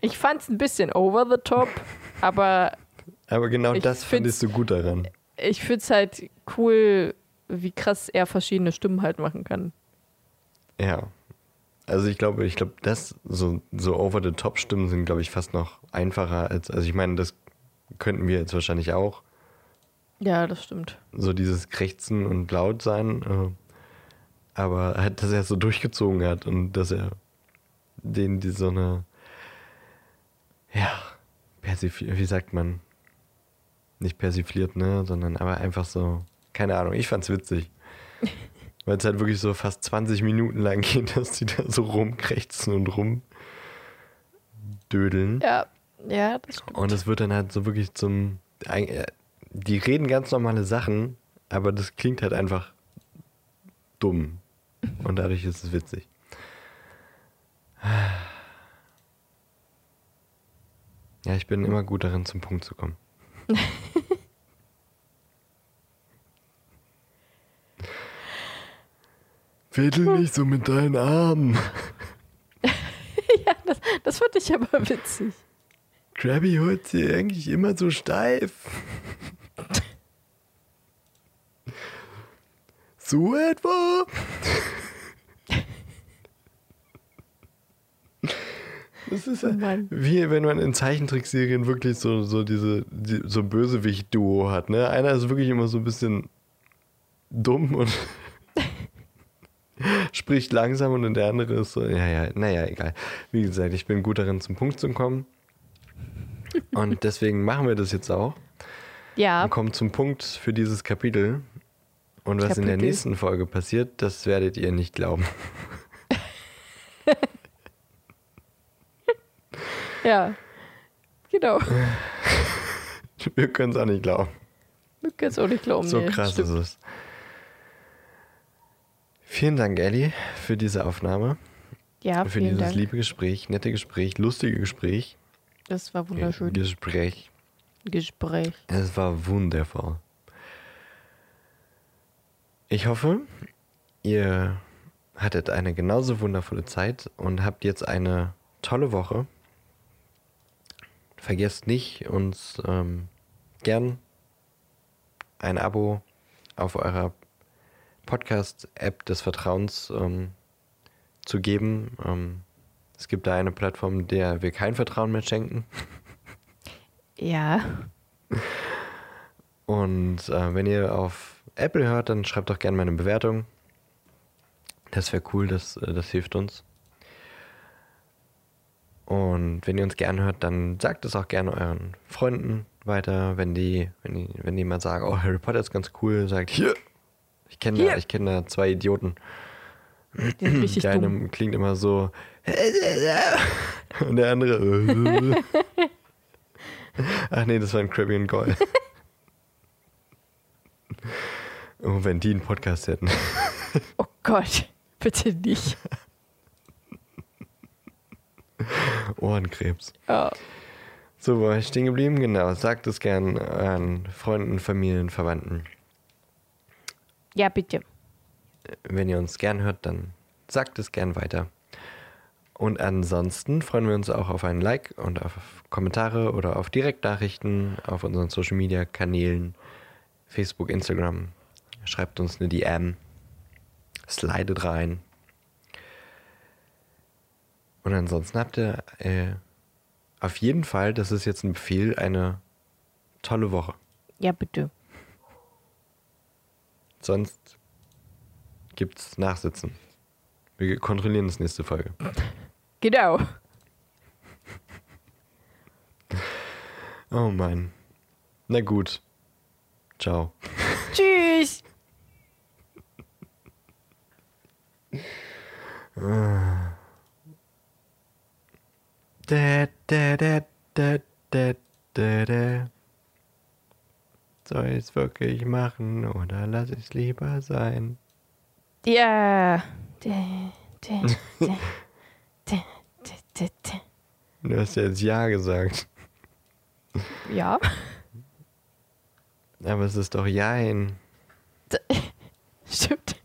Ich fand's ein bisschen over the top, [laughs] aber Aber genau das find's- fandest du gut daran. ich finde es halt cool, wie krass er verschiedene Stimmen halt machen kann. Ja. Also ich glaube, ich glaube, das so, so over-the-top-Stimmen sind, glaube ich, fast noch einfacher als, also ich meine, das könnten wir jetzt wahrscheinlich auch. Ja, das stimmt. So dieses Krächzen und laut sein. Äh, aber halt, dass er es so durchgezogen hat und dass er den die so eine, ja, persifliert, wie sagt man? Nicht persifliert, ne, sondern aber einfach so, keine Ahnung, ich fand's witzig. [laughs] Weil es halt wirklich so fast 20 Minuten lang geht, [laughs] dass die da so rumkrächzen und rumdödeln. Ja, ja, das stimmt. Und es wird dann halt so wirklich zum. Die reden ganz normale Sachen, aber das klingt halt einfach dumm. Und dadurch ist es witzig. Ja, ich bin immer gut darin, zum Punkt zu kommen. [laughs] Wedel nicht so mit deinen Armen. [laughs] ja, das, das fand ich aber witzig. Krabby holt sie eigentlich immer so steif. So etwa? Das ist ja wie wenn man in Zeichentrickserien wirklich so, so diese die, so Bösewicht-Duo hat. Ne? Einer ist wirklich immer so ein bisschen dumm und [laughs] spricht langsam und der andere ist so, ja, ja, naja, egal. Wie gesagt, ich bin gut darin, zum Punkt zu kommen. Und deswegen machen wir das jetzt auch Ja, und kommen zum Punkt für dieses Kapitel. Und was in der Kapitel. nächsten Folge passiert, das werdet ihr nicht glauben. [laughs] ja. Genau. [laughs] Wir können es auch nicht glauben. Du kannst auch nicht glauben. So nee, krass stimmt. ist es. Vielen Dank, Ellie, für diese Aufnahme, Ja, für vielen dieses Dank. liebe Gespräch, nette Gespräch, lustige Gespräch. Das war wunderschön. Gespräch. Gespräch. Es war wundervoll. Ich hoffe, ihr hattet eine genauso wundervolle Zeit und habt jetzt eine tolle Woche. Vergesst nicht, uns ähm, gern ein Abo auf eurer Podcast-App des Vertrauens ähm, zu geben. Ähm, es gibt da eine Plattform, der wir kein Vertrauen mehr schenken. [laughs] Ja. Und äh, wenn ihr auf Apple hört, dann schreibt doch gerne mal eine Bewertung. Das wäre cool, das, äh, das hilft uns. Und wenn ihr uns gerne hört, dann sagt es auch gerne euren Freunden weiter. Wenn die, wenn die, wenn die mal sagen, oh, Harry Potter ist ganz cool, sagt hier. Ich kenne da, ich kenne da zwei Idioten. [clears throat] Der eine klingt immer so. [laughs] Und der andere. [laughs] [laughs] Ach nee, das war ein Krabby und Goyle. Oh, wenn die einen Podcast hätten. Oh Gott, bitte nicht. Ohrenkrebs. Ja. So, wo war ich stehen geblieben? Genau, sagt es gern an Freunden, Familien, Verwandten. ja, bitte. Wenn ihr uns gern hört, dann sagt es gern weiter. Und ansonsten freuen wir uns auch auf einen Like und auf Kommentare oder auf Direktnachrichten auf unseren Social Media Kanälen, Facebook, Instagram. Schreibt uns eine DM, slidet rein. Und ansonsten habt ihr äh, auf jeden Fall, das ist jetzt ein Befehl, eine tolle Woche. Ja, bitte. Sonst gibt's Nachsitzen. Wir kontrollieren das nächste Folge. Genau. Oh Mann. Na gut. Ciao. Tschüss. Da, da, da, da, da, da, da. Soll ich es wirklich machen oder lass ich es lieber sein? Ja. Dä. Du hast ja jetzt Ja gesagt. Ja. Aber es ist doch Jein. [laughs] Stimmt.